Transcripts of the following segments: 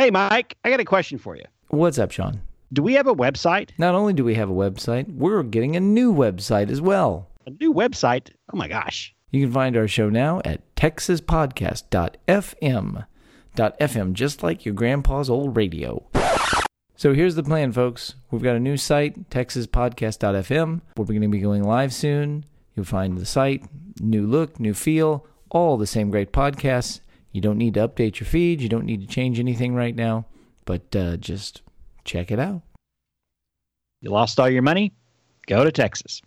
Hey, Mike, I got a question for you. What's up, Sean? Do we have a website? Not only do we have a website, we're getting a new website as well. A new website? Oh my gosh. You can find our show now at texaspodcast.fm. .fm, just like your grandpa's old radio. So here's the plan, folks. We've got a new site, texaspodcast.fm. We're going to be going live soon. You'll find the site, new look, new feel, all the same great podcasts. You don't need to update your feed. You don't need to change anything right now, but uh, just check it out. You lost all your money? Go to Texas.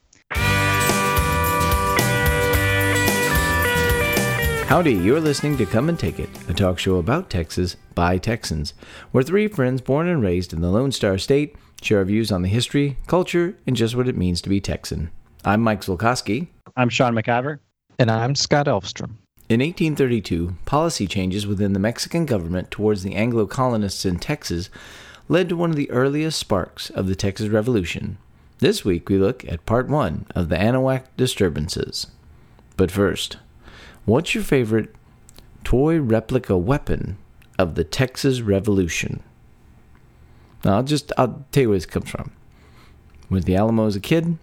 Howdy, you're listening to Come and Take It, a talk show about Texas by Texans, where three friends born and raised in the Lone Star State share our views on the history, culture, and just what it means to be Texan. I'm Mike Zulkowski. I'm Sean McIver. And I'm Scott Elfstrom. In 1832, policy changes within the Mexican government towards the Anglo colonists in Texas led to one of the earliest sparks of the Texas Revolution. This week we look at part one of the Anahuac disturbances. But first, what's your favorite toy replica weapon of the Texas Revolution? Now, I'll just I'll tell you where this comes from. With the Alamo as a kid,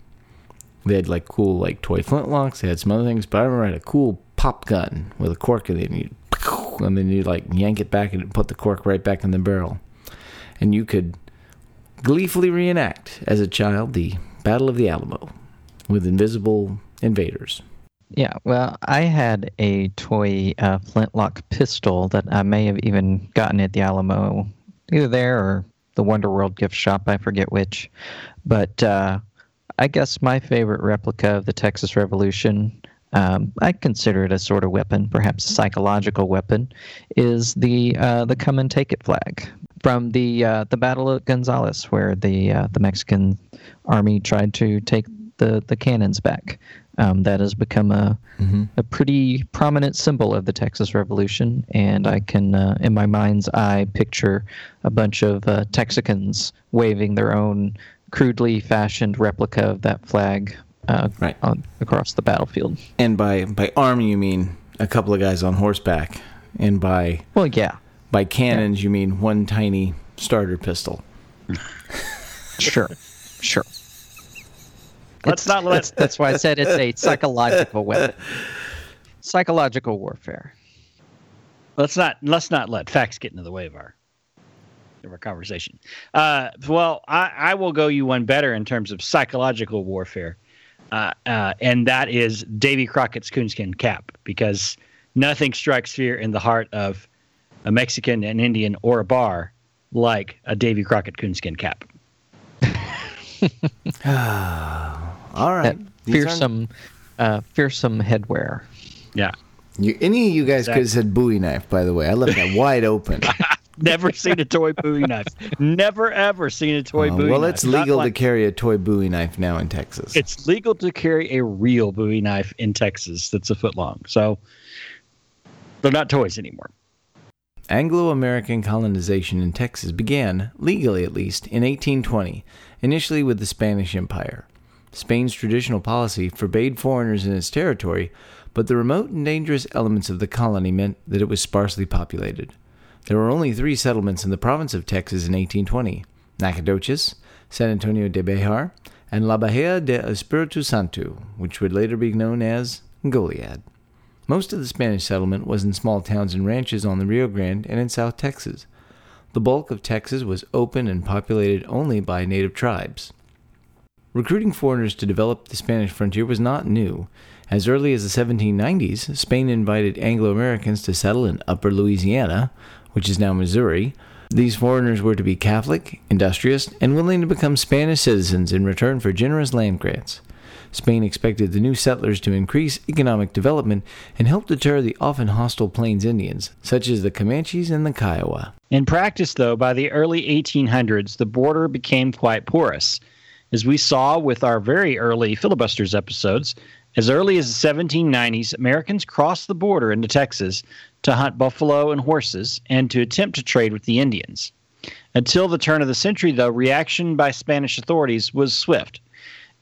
they had like cool like toy flintlocks. They had some other things, but I remember I had a cool pop gun with a cork in it, and, you, and then you like yank it back and put the cork right back in the barrel, and you could gleefully reenact as a child the Battle of the Alamo with invisible invaders. Yeah, well, I had a toy uh, flintlock pistol that I may have even gotten at the Alamo, either there or the Wonder World gift shop. I forget which, but uh, I guess my favorite replica of the Texas Revolution. Um, I consider it a sort of weapon, perhaps a psychological weapon, is the uh, the "Come and Take It" flag from the uh, the Battle of Gonzales, where the uh, the Mexican army tried to take the the cannons back. Um, that has become a mm-hmm. a pretty prominent symbol of the Texas Revolution, and I can, uh, in my mind's eye, picture a bunch of uh, Texicans waving their own crudely fashioned replica of that flag uh, right. on, across the battlefield. And by by arm, you mean a couple of guys on horseback, and by well, yeah, by cannons, yeah. you mean one tiny starter pistol. sure, sure. Let's not let. That's, that's why I said it's a psychological weapon. Psychological warfare. Let's not let's not let facts get into the way of our of our conversation. Uh, well, I, I will go you one better in terms of psychological warfare, uh, uh, and that is Davy Crockett's coonskin cap, because nothing strikes fear in the heart of a Mexican, an Indian, or a bar like a Davy Crockett coonskin cap. All right. fearsome, uh, fearsome headwear. Yeah. You, any of you guys exactly. could have said Bowie knife, by the way. I left that wide open. Never seen a toy Bowie knife. Never ever seen a toy uh, Bowie well, knife. it's legal like, to carry a toy Bowie knife now in Texas. It's legal to carry a real Bowie knife in Texas that's a foot long. So they're not toys anymore. Anglo American colonization in Texas began, legally at least, in 1820, initially with the Spanish Empire. Spain's traditional policy forbade foreigners in its territory, but the remote and dangerous elements of the colony meant that it was sparsely populated. There were only three settlements in the province of Texas in 1820 Nacogdoches, San Antonio de Bejar, and La Bahia de Espiritu Santo, which would later be known as Goliad. Most of the Spanish settlement was in small towns and ranches on the Rio Grande and in South Texas. The bulk of Texas was open and populated only by native tribes. Recruiting foreigners to develop the Spanish frontier was not new. As early as the 1790s, Spain invited Anglo Americans to settle in Upper Louisiana, which is now Missouri. These foreigners were to be Catholic, industrious, and willing to become Spanish citizens in return for generous land grants. Spain expected the new settlers to increase economic development and help deter the often hostile Plains Indians, such as the Comanches and the Kiowa. In practice, though, by the early 1800s, the border became quite porous. As we saw with our very early filibusters episodes, as early as the 1790s, Americans crossed the border into Texas to hunt buffalo and horses and to attempt to trade with the Indians. Until the turn of the century, though, reaction by Spanish authorities was swift.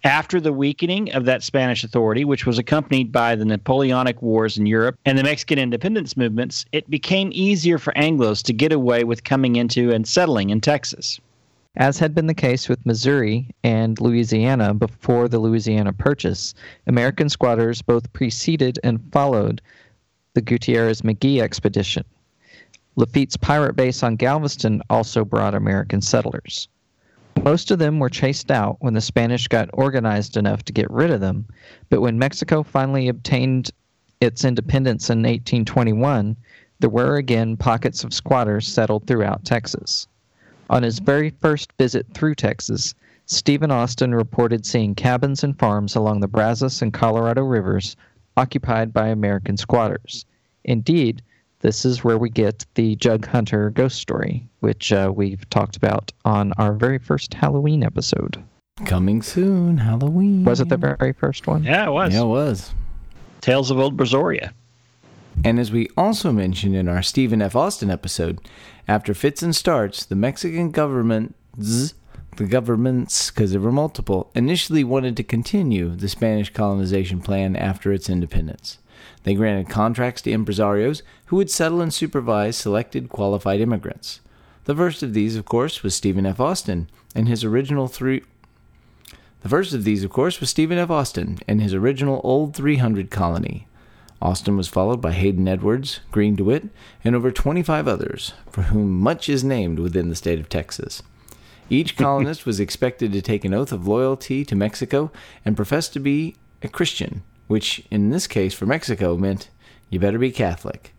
After the weakening of that Spanish authority, which was accompanied by the Napoleonic Wars in Europe and the Mexican independence movements, it became easier for Anglos to get away with coming into and settling in Texas. As had been the case with Missouri and Louisiana before the Louisiana Purchase, American squatters both preceded and followed the Gutierrez Magee expedition. Lafitte's pirate base on Galveston also brought American settlers. Most of them were chased out when the Spanish got organized enough to get rid of them, but when Mexico finally obtained its independence in 1821, there were again pockets of squatters settled throughout Texas. On his very first visit through Texas, Stephen Austin reported seeing cabins and farms along the Brazos and Colorado rivers occupied by American squatters. Indeed, this is where we get the Jug Hunter ghost story, which uh, we've talked about on our very first Halloween episode. Coming soon, Halloween. Was it the very first one? Yeah, it was. Yeah, it was. Tales of Old Brazoria. And as we also mentioned in our Stephen F. Austin episode, after fits and starts, the Mexican government, the governments, because there were multiple, initially wanted to continue the Spanish colonization plan after its independence. They granted contracts to impresarios who would settle and supervise selected qualified immigrants. The first of these, of course, was Stephen F. Austin and his original three. The first of these, of course, was Stephen F. Austin and his original Old 300 colony. Austin was followed by Hayden Edwards, Green DeWitt, and over 25 others, for whom much is named within the state of Texas. Each colonist was expected to take an oath of loyalty to Mexico and profess to be a Christian, which in this case for Mexico meant you better be Catholic.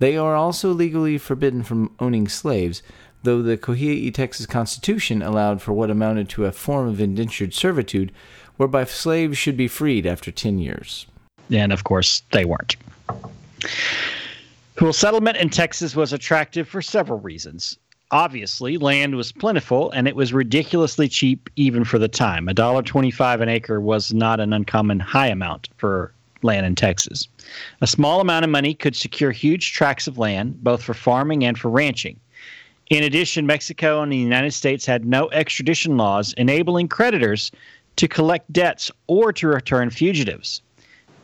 They are also legally forbidden from owning slaves, though the Coahuila, Texas Constitution allowed for what amounted to a form of indentured servitude, whereby slaves should be freed after 10 years. And of course, they weren't. Well, settlement in Texas was attractive for several reasons. Obviously, land was plentiful and it was ridiculously cheap even for the time. $1.25 an acre was not an uncommon high amount for land in Texas. A small amount of money could secure huge tracts of land, both for farming and for ranching. In addition, Mexico and the United States had no extradition laws enabling creditors to collect debts or to return fugitives.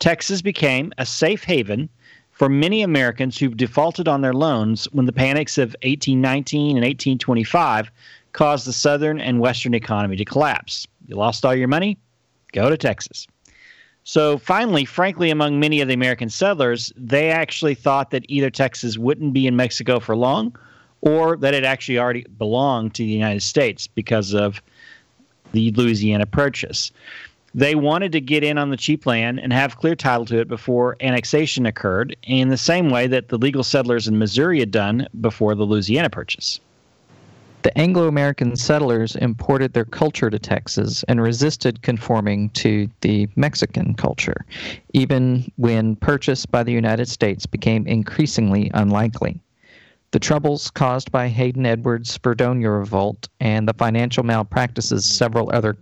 Texas became a safe haven for many Americans who've defaulted on their loans when the panics of 1819 and 1825 caused the southern and western economy to collapse. You lost all your money? Go to Texas. So finally, frankly, among many of the American settlers, they actually thought that either Texas wouldn't be in Mexico for long or that it actually already belonged to the United States because of the Louisiana Purchase. They wanted to get in on the cheap land and have clear title to it before annexation occurred, in the same way that the legal settlers in Missouri had done before the Louisiana Purchase. The Anglo American settlers imported their culture to Texas and resisted conforming to the Mexican culture, even when purchase by the United States became increasingly unlikely. The troubles caused by Hayden Edwards' Fredonia Revolt and the financial malpractices several other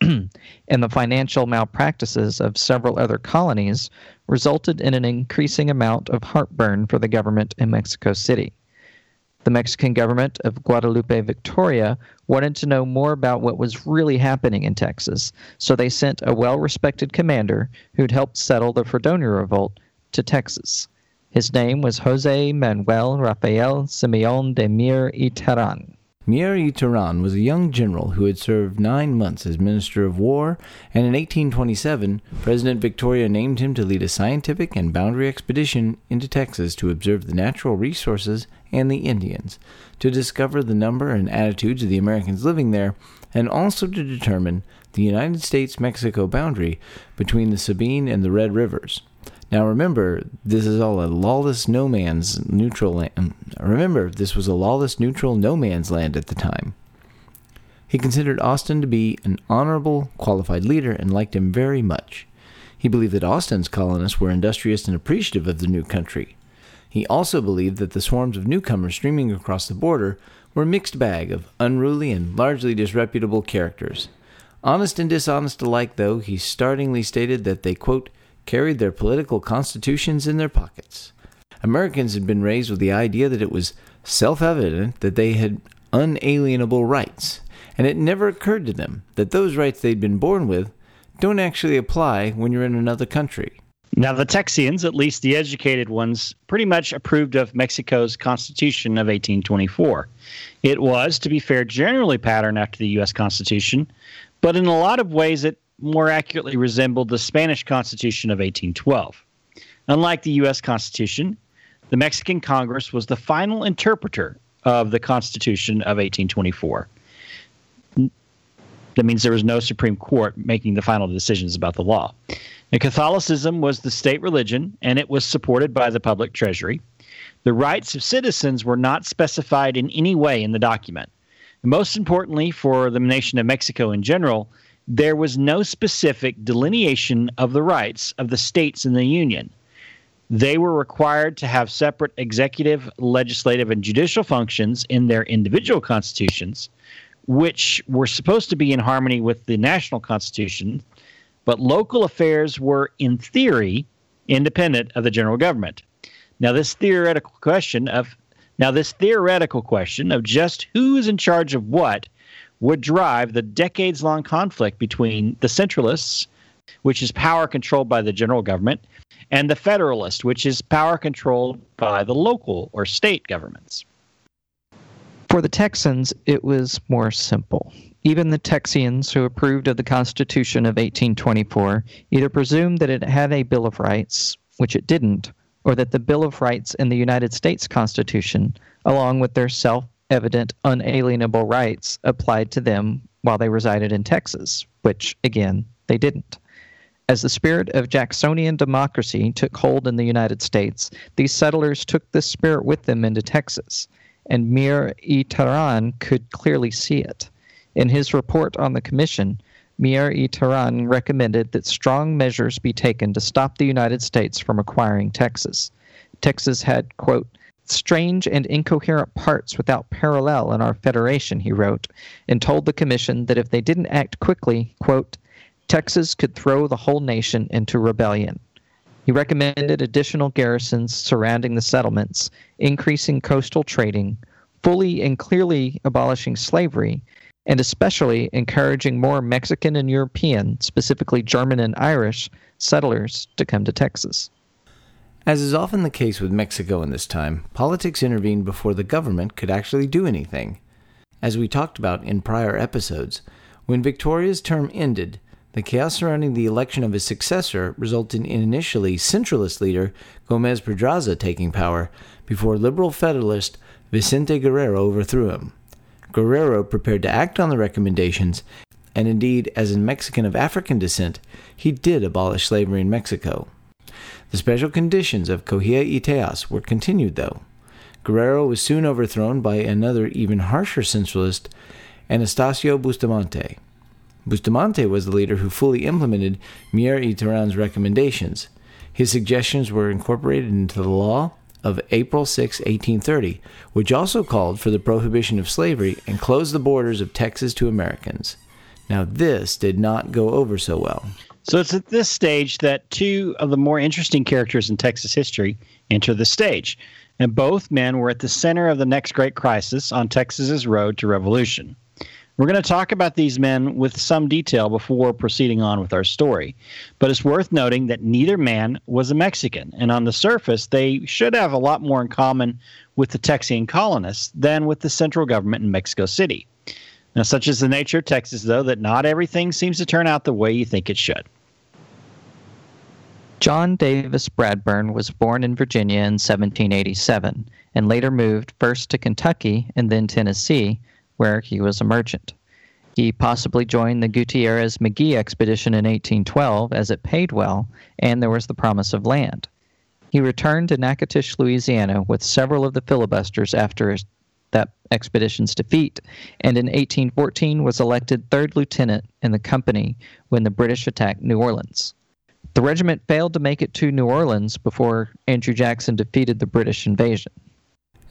and the financial malpractices of several other colonies resulted in an increasing amount of heartburn for the government in Mexico City. The Mexican government of Guadalupe Victoria wanted to know more about what was really happening in Texas, so they sent a well respected commander who'd helped settle the Fredonia Revolt to Texas. His name was Jose Manuel Rafael Simeon de Mier y Terán. Mier y Terán was a young general who had served nine months as Minister of War, and in 1827, President Victoria named him to lead a scientific and boundary expedition into Texas to observe the natural resources and the Indians, to discover the number and attitudes of the Americans living there, and also to determine the United States Mexico boundary between the Sabine and the Red Rivers. Now remember, this is all a lawless no man's neutral land. Um, remember, this was a lawless neutral no man's land at the time. He considered Austin to be an honorable, qualified leader and liked him very much. He believed that Austin's colonists were industrious and appreciative of the new country. He also believed that the swarms of newcomers streaming across the border were a mixed bag of unruly and largely disreputable characters. Honest and dishonest alike, though, he startlingly stated that they, quote, carried their political constitutions in their pockets. Americans had been raised with the idea that it was self evident that they had unalienable rights, and it never occurred to them that those rights they'd been born with don't actually apply when you're in another country. Now, the Texians, at least the educated ones, pretty much approved of Mexico's Constitution of 1824. It was, to be fair, generally patterned after the U.S. Constitution, but in a lot of ways it more accurately resembled the Spanish Constitution of 1812. Unlike the U.S. Constitution, the Mexican Congress was the final interpreter of the Constitution of 1824. That means there was no Supreme Court making the final decisions about the law. And Catholicism was the state religion, and it was supported by the public treasury. The rights of citizens were not specified in any way in the document. Most importantly, for the nation of Mexico in general, there was no specific delineation of the rights of the states in the Union. They were required to have separate executive, legislative, and judicial functions in their individual constitutions, which were supposed to be in harmony with the national constitution, but local affairs were, in theory, independent of the general government. Now, this theoretical question of now this theoretical question of just who is in charge of what would drive the decades-long conflict between the centralists, which is power controlled by the general government, and the federalist, which is power controlled by the local or state governments. For the Texans, it was more simple. Even the Texians who approved of the Constitution of 1824 either presumed that it had a Bill of Rights, which it didn't, or that the Bill of Rights in the United States Constitution, along with their self evident unalienable rights, applied to them while they resided in Texas, which, again, they didn't. As the spirit of Jacksonian democracy took hold in the United States, these settlers took this spirit with them into Texas and Mier y Terán could clearly see it. In his report on the commission, Mier y Terán recommended that strong measures be taken to stop the United States from acquiring Texas. Texas had, quote, strange and incoherent parts without parallel in our federation, he wrote, and told the commission that if they didn't act quickly, quote, Texas could throw the whole nation into rebellion. He recommended additional garrisons surrounding the settlements, increasing coastal trading, fully and clearly abolishing slavery, and especially encouraging more Mexican and European, specifically German and Irish, settlers to come to Texas. As is often the case with Mexico in this time, politics intervened before the government could actually do anything. As we talked about in prior episodes, when Victoria's term ended, the chaos surrounding the election of his successor resulted in initially centralist leader Gomez Pedraza taking power before liberal federalist Vicente Guerrero overthrew him. Guerrero prepared to act on the recommendations, and indeed, as a Mexican of African descent, he did abolish slavery in Mexico. The special conditions of Cogía y were continued, though. Guerrero was soon overthrown by another even harsher centralist, Anastasio Bustamante. Bustamante was the leader who fully implemented Mier y Terán's recommendations. His suggestions were incorporated into the law of April 6, 1830, which also called for the prohibition of slavery and closed the borders of Texas to Americans. Now, this did not go over so well. So it's at this stage that two of the more interesting characters in Texas history enter the stage, and both men were at the center of the next great crisis on Texas's road to revolution. We're going to talk about these men with some detail before proceeding on with our story, but it's worth noting that neither man was a Mexican, and on the surface, they should have a lot more in common with the Texian colonists than with the central government in Mexico City. Now, such is the nature of Texas, though, that not everything seems to turn out the way you think it should. John Davis Bradburn was born in Virginia in 1787 and later moved first to Kentucky and then Tennessee where he was a merchant. He possibly joined the Gutierrez Magee expedition in 1812 as it paid well and there was the promise of land. He returned to Natchitoches, Louisiana with several of the filibusters after that expedition's defeat, and in 1814 was elected third lieutenant in the company when the British attacked New Orleans. The regiment failed to make it to New Orleans before Andrew Jackson defeated the British invasion.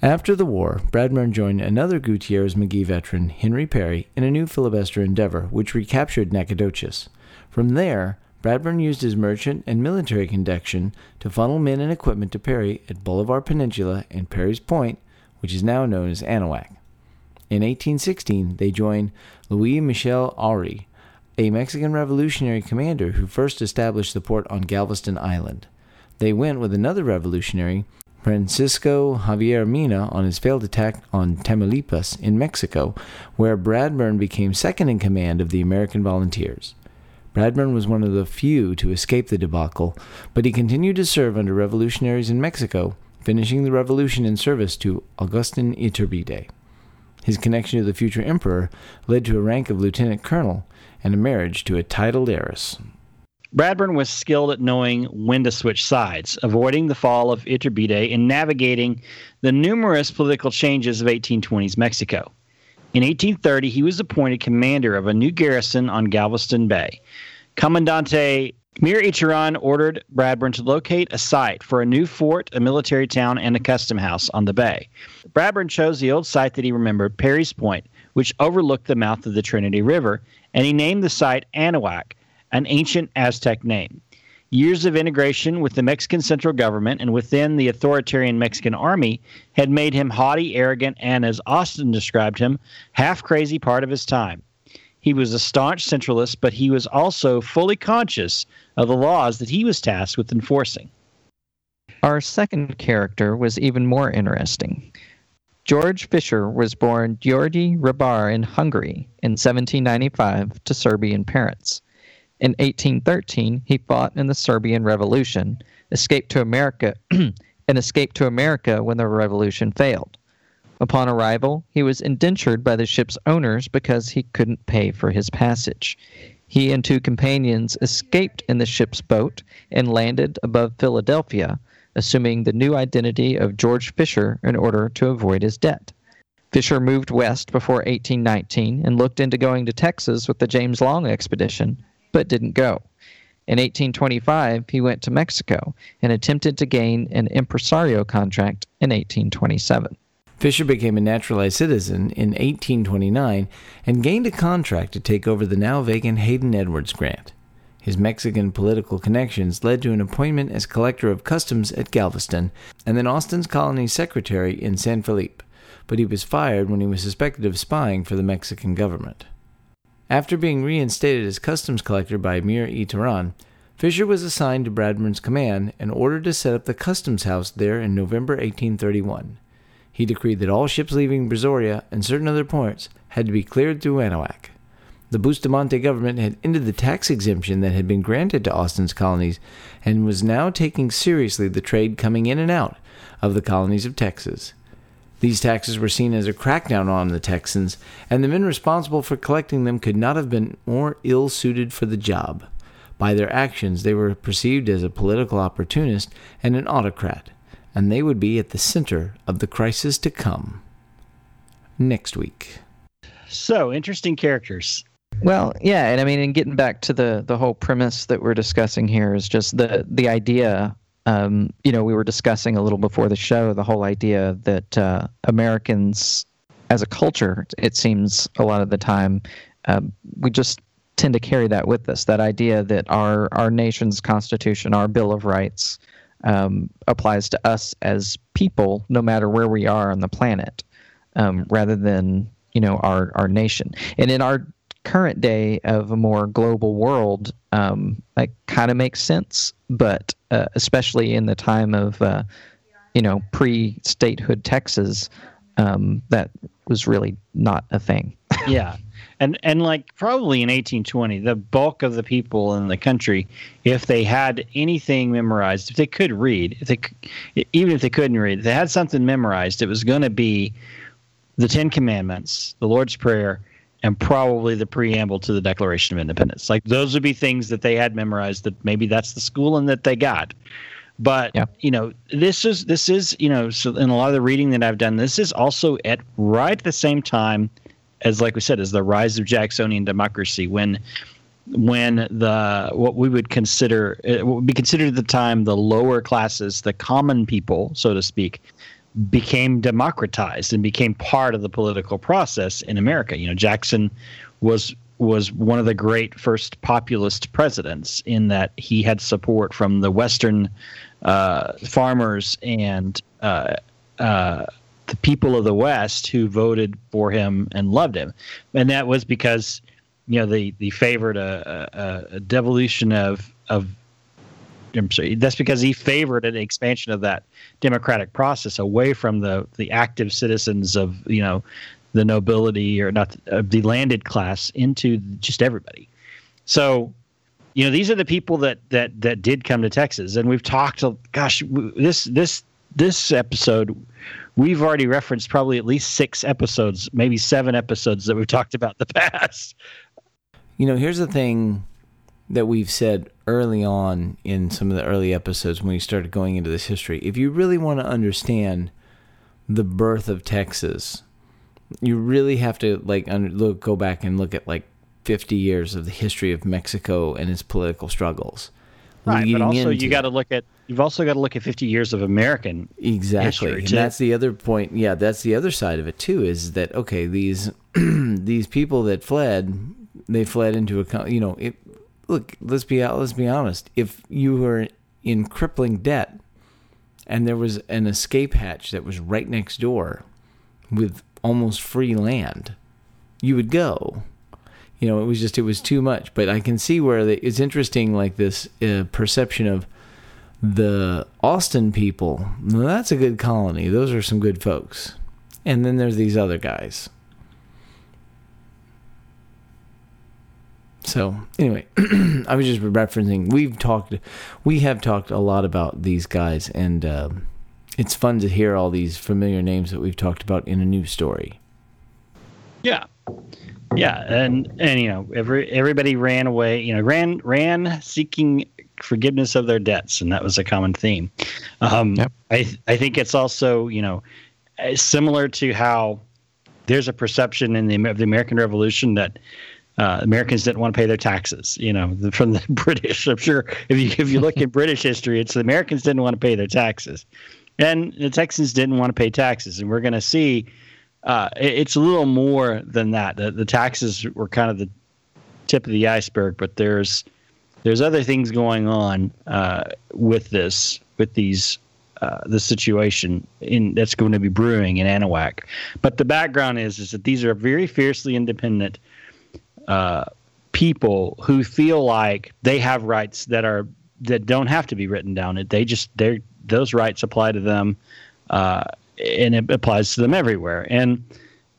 After the war, Bradburn joined another Gutierrez Magee veteran, Henry Perry, in a new filibuster endeavor which recaptured Nacogdoches. From there, Bradburn used his merchant and military connection to funnel men and equipment to Perry at Bolivar Peninsula and Perry's Point, which is now known as Anahuac. In 1816, they joined Louis Michel Aury, a Mexican revolutionary commander who first established the port on Galveston Island. They went with another revolutionary, Francisco Javier Mina, on his failed attack on Tamaulipas in Mexico, where Bradburn became second in command of the American volunteers. Bradburn was one of the few to escape the debacle, but he continued to serve under revolutionaries in Mexico, finishing the revolution in service to Augustin Iturbide. His connection to the future emperor led to a rank of lieutenant colonel and a marriage to a titled heiress. Bradburn was skilled at knowing when to switch sides, avoiding the fall of Iturbide and navigating the numerous political changes of 1820s Mexico. In 1830, he was appointed commander of a new garrison on Galveston Bay. Commandante Mier y Terán ordered Bradburn to locate a site for a new fort, a military town, and a custom house on the bay. Bradburn chose the old site that he remembered, Perry's Point, which overlooked the mouth of the Trinity River, and he named the site Anahuac, an ancient Aztec name. Years of integration with the Mexican central government and within the authoritarian Mexican army had made him haughty, arrogant, and, as Austin described him, half crazy part of his time. He was a staunch centralist, but he was also fully conscious of the laws that he was tasked with enforcing. Our second character was even more interesting. George Fisher was born Georgi Hribar in Hungary in 1795 to Serbian parents. In 1813, he fought in the Serbian Revolution, escaped to America, and escaped to America when the revolution failed. Upon arrival, he was indentured by the ship's owners because he couldn't pay for his passage. He and two companions escaped in the ship's boat and landed above Philadelphia, assuming the new identity of George Fisher in order to avoid his debt. Fisher moved west before 1819 and looked into going to Texas with the James Long expedition, but didn't go. In 1825, he went to Mexico and attempted to gain an impresario contract in 1827. Fisher became a naturalized citizen in 1829 and gained a contract to take over the now vacant Hayden Edwards grant. His Mexican political connections led to an appointment as collector of customs at Galveston and then Austin's colony secretary in San Felipe, but he was fired when he was suspected of spying for the Mexican government. After being reinstated as customs collector by Mier y Terán, Fisher was assigned to Bradburn's command and ordered to set up the customs house there in November 1831 he decreed that all ships leaving Brazoria and certain other ports had to be cleared through Anahuac. The Bustamante government had ended the tax exemption that had been granted to Austin's colonies and was now taking seriously the trade coming in and out of the colonies of Texas. These taxes were seen as a crackdown on the Texans, and the men responsible for collecting them could not have been more ill suited for the job. By their actions, they were perceived as a political opportunist and an autocrat and they would be at the center of the crisis to come. Next week. So, interesting characters. Well, yeah, and I mean, and getting back to the the whole premise that we're discussing here is just the the idea. Um, you know, we were discussing a little before the show the whole idea that uh, Americans, as a culture, it seems a lot of the time, uh, we just tend to carry that with us. That idea that our our nation's constitution, our Bill of Rights, um, applies to us as people, no matter where we are on the planet, um, rather than you know our our nation. And in our current day of a more global world, um, that kind of makes sense. But uh, especially in the time of uh, you know pre-statehood Texas, um, that was really not a thing. yeah and and like probably in 1820 the bulk of the people in the country if they had anything memorized if they could read if they even if they couldn't read if they had something memorized it was going to be the 10 commandments the lord's prayer and probably the preamble to the declaration of independence like those would be things that they had memorized that maybe that's the schooling that they got but yeah. you know this is this is you know so in a lot of the reading that i've done this is also at right at the same time as like we said, is the rise of Jacksonian democracy when when the what we would consider uh, what would be considered at the time the lower classes, the common people, so to speak, became democratized and became part of the political process in America. You know, Jackson was was one of the great first populist presidents in that he had support from the Western uh, farmers and uh, uh, the people of the West who voted for him and loved him, and that was because you know they they favored a, a, devolution of of I'm sorry, that's because he favored an expansion of that democratic process away from the the active citizens of you know the nobility or not uh, the landed class into just everybody. So, you know, these are the people that that that did come to Texas, and we've talked. Gosh, this this this episode, we've already referenced probably at least six episodes, maybe seven episodes that we've talked about the past. You know, here's the thing that we've said early on in some of the early episodes when we started going into this history. If you really want to understand the birth of Texas, you really have to like look, go back and look at like 50 years of the history of Mexico and its political struggles. Right, but also you got to look at you've also got to look at 50 years of American exactly, and that's the other point. Yeah, that's the other side of it too. Is that okay? These these people that fled, they fled into a you know it, look, let's be let's be honest. If you were in crippling debt, and there was an escape hatch that was right next door, with almost free land, you would go. You know, it was just it was too much. But I can see where they, it's interesting, like this uh, perception of the Austin people. Well, that's a good colony. Those are some good folks. And then there's these other guys. So anyway, I was just referencing. We've talked, we have talked a lot about these guys, and uh, it's fun to hear all these familiar names that we've talked about in a new story. Yeah, yeah, and and you know, every everybody ran away. You know, ran ran seeking forgiveness of their debts, and that was a common theme. Um, yep. I I think it's also you know similar to how there's a perception in the of the American Revolution that uh, Americans didn't want to pay their taxes. You know, from the British. I'm sure if you if you look at British history, it's the Americans didn't want to pay their taxes, and the Texans didn't want to pay taxes. And we're going to see uh, it, it's a little more than that. The, the taxes were kind of the tip of the iceberg, but there's there's other things going on uh, with this with these uh, the situation in that's going to be brewing in Anahuac. But the background is is that these are very fiercely independent uh, people who feel like they have rights that are that don't have to be written down. They just they those rights apply to them, uh, and it applies to them everywhere. And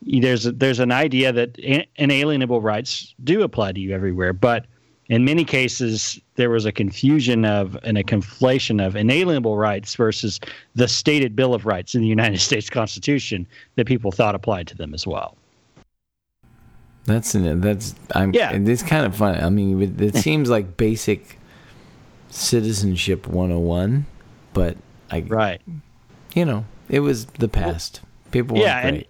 there's there's an idea that inalienable rights do apply to you everywhere, but in many cases there was a confusion of and a conflation of inalienable rights versus the stated Bill of Rights in the United States Constitution that people thought applied to them as well. That's an, that's I'm yeah. It's kind of fun. I mean, it, it seems like basic citizenship 101, but I right. You know, it was the past. People yeah, and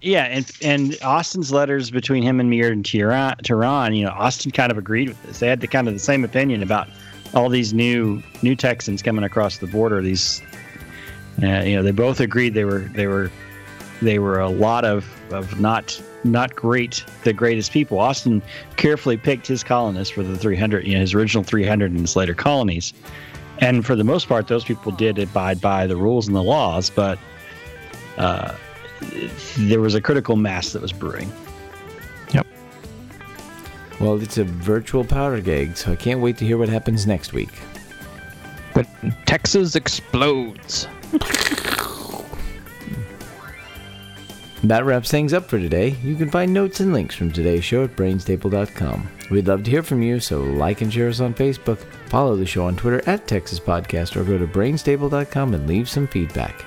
yeah, and and Austin's letters between him and Mir and Tehran, Tehran, you know, Austin kind of agreed with this. They had the kind of the same opinion about all these new new Texans coming across the border. These, uh, you know, they both agreed they were they were they were a lot of of not not great, the greatest people. Austin carefully picked his colonists for the 300, you know, his original 300 and his later colonies. And for the most part, those people did abide by the rules and the laws, but uh, there was a critical mass that was brewing. Yep. Well, it's a virtual powder gag, so I can't wait to hear what happens next week. But Texas explodes. That wraps things up for today. You can find notes and links from today's show at brainstable.com. We'd love to hear from you, so like and share us on Facebook, follow the show on Twitter at Texas Podcast, or go to brainstable.com and leave some feedback.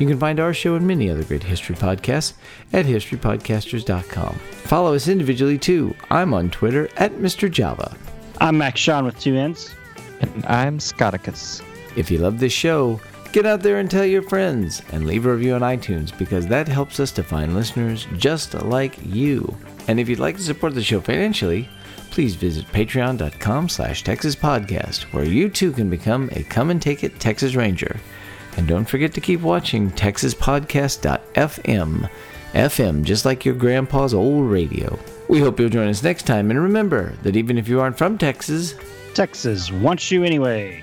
You can find our show and many other great history podcasts at historypodcasters.com. Follow us individually too. I'm on Twitter at Mr. Java. I'm Max Sean with two N's. And I'm Scotticus. If you love this show, Get out there and tell your friends and leave a review on iTunes because that helps us to find listeners just like you. And if you'd like to support the show financially, please visit patreon.com slash Texas Podcast, where you too can become a come and take it Texas Ranger. And don't forget to keep watching TexasPodcast.fm. FM, just like your grandpa's old radio. We hope you'll join us next time, and remember that even if you aren't from Texas, Texas wants you anyway.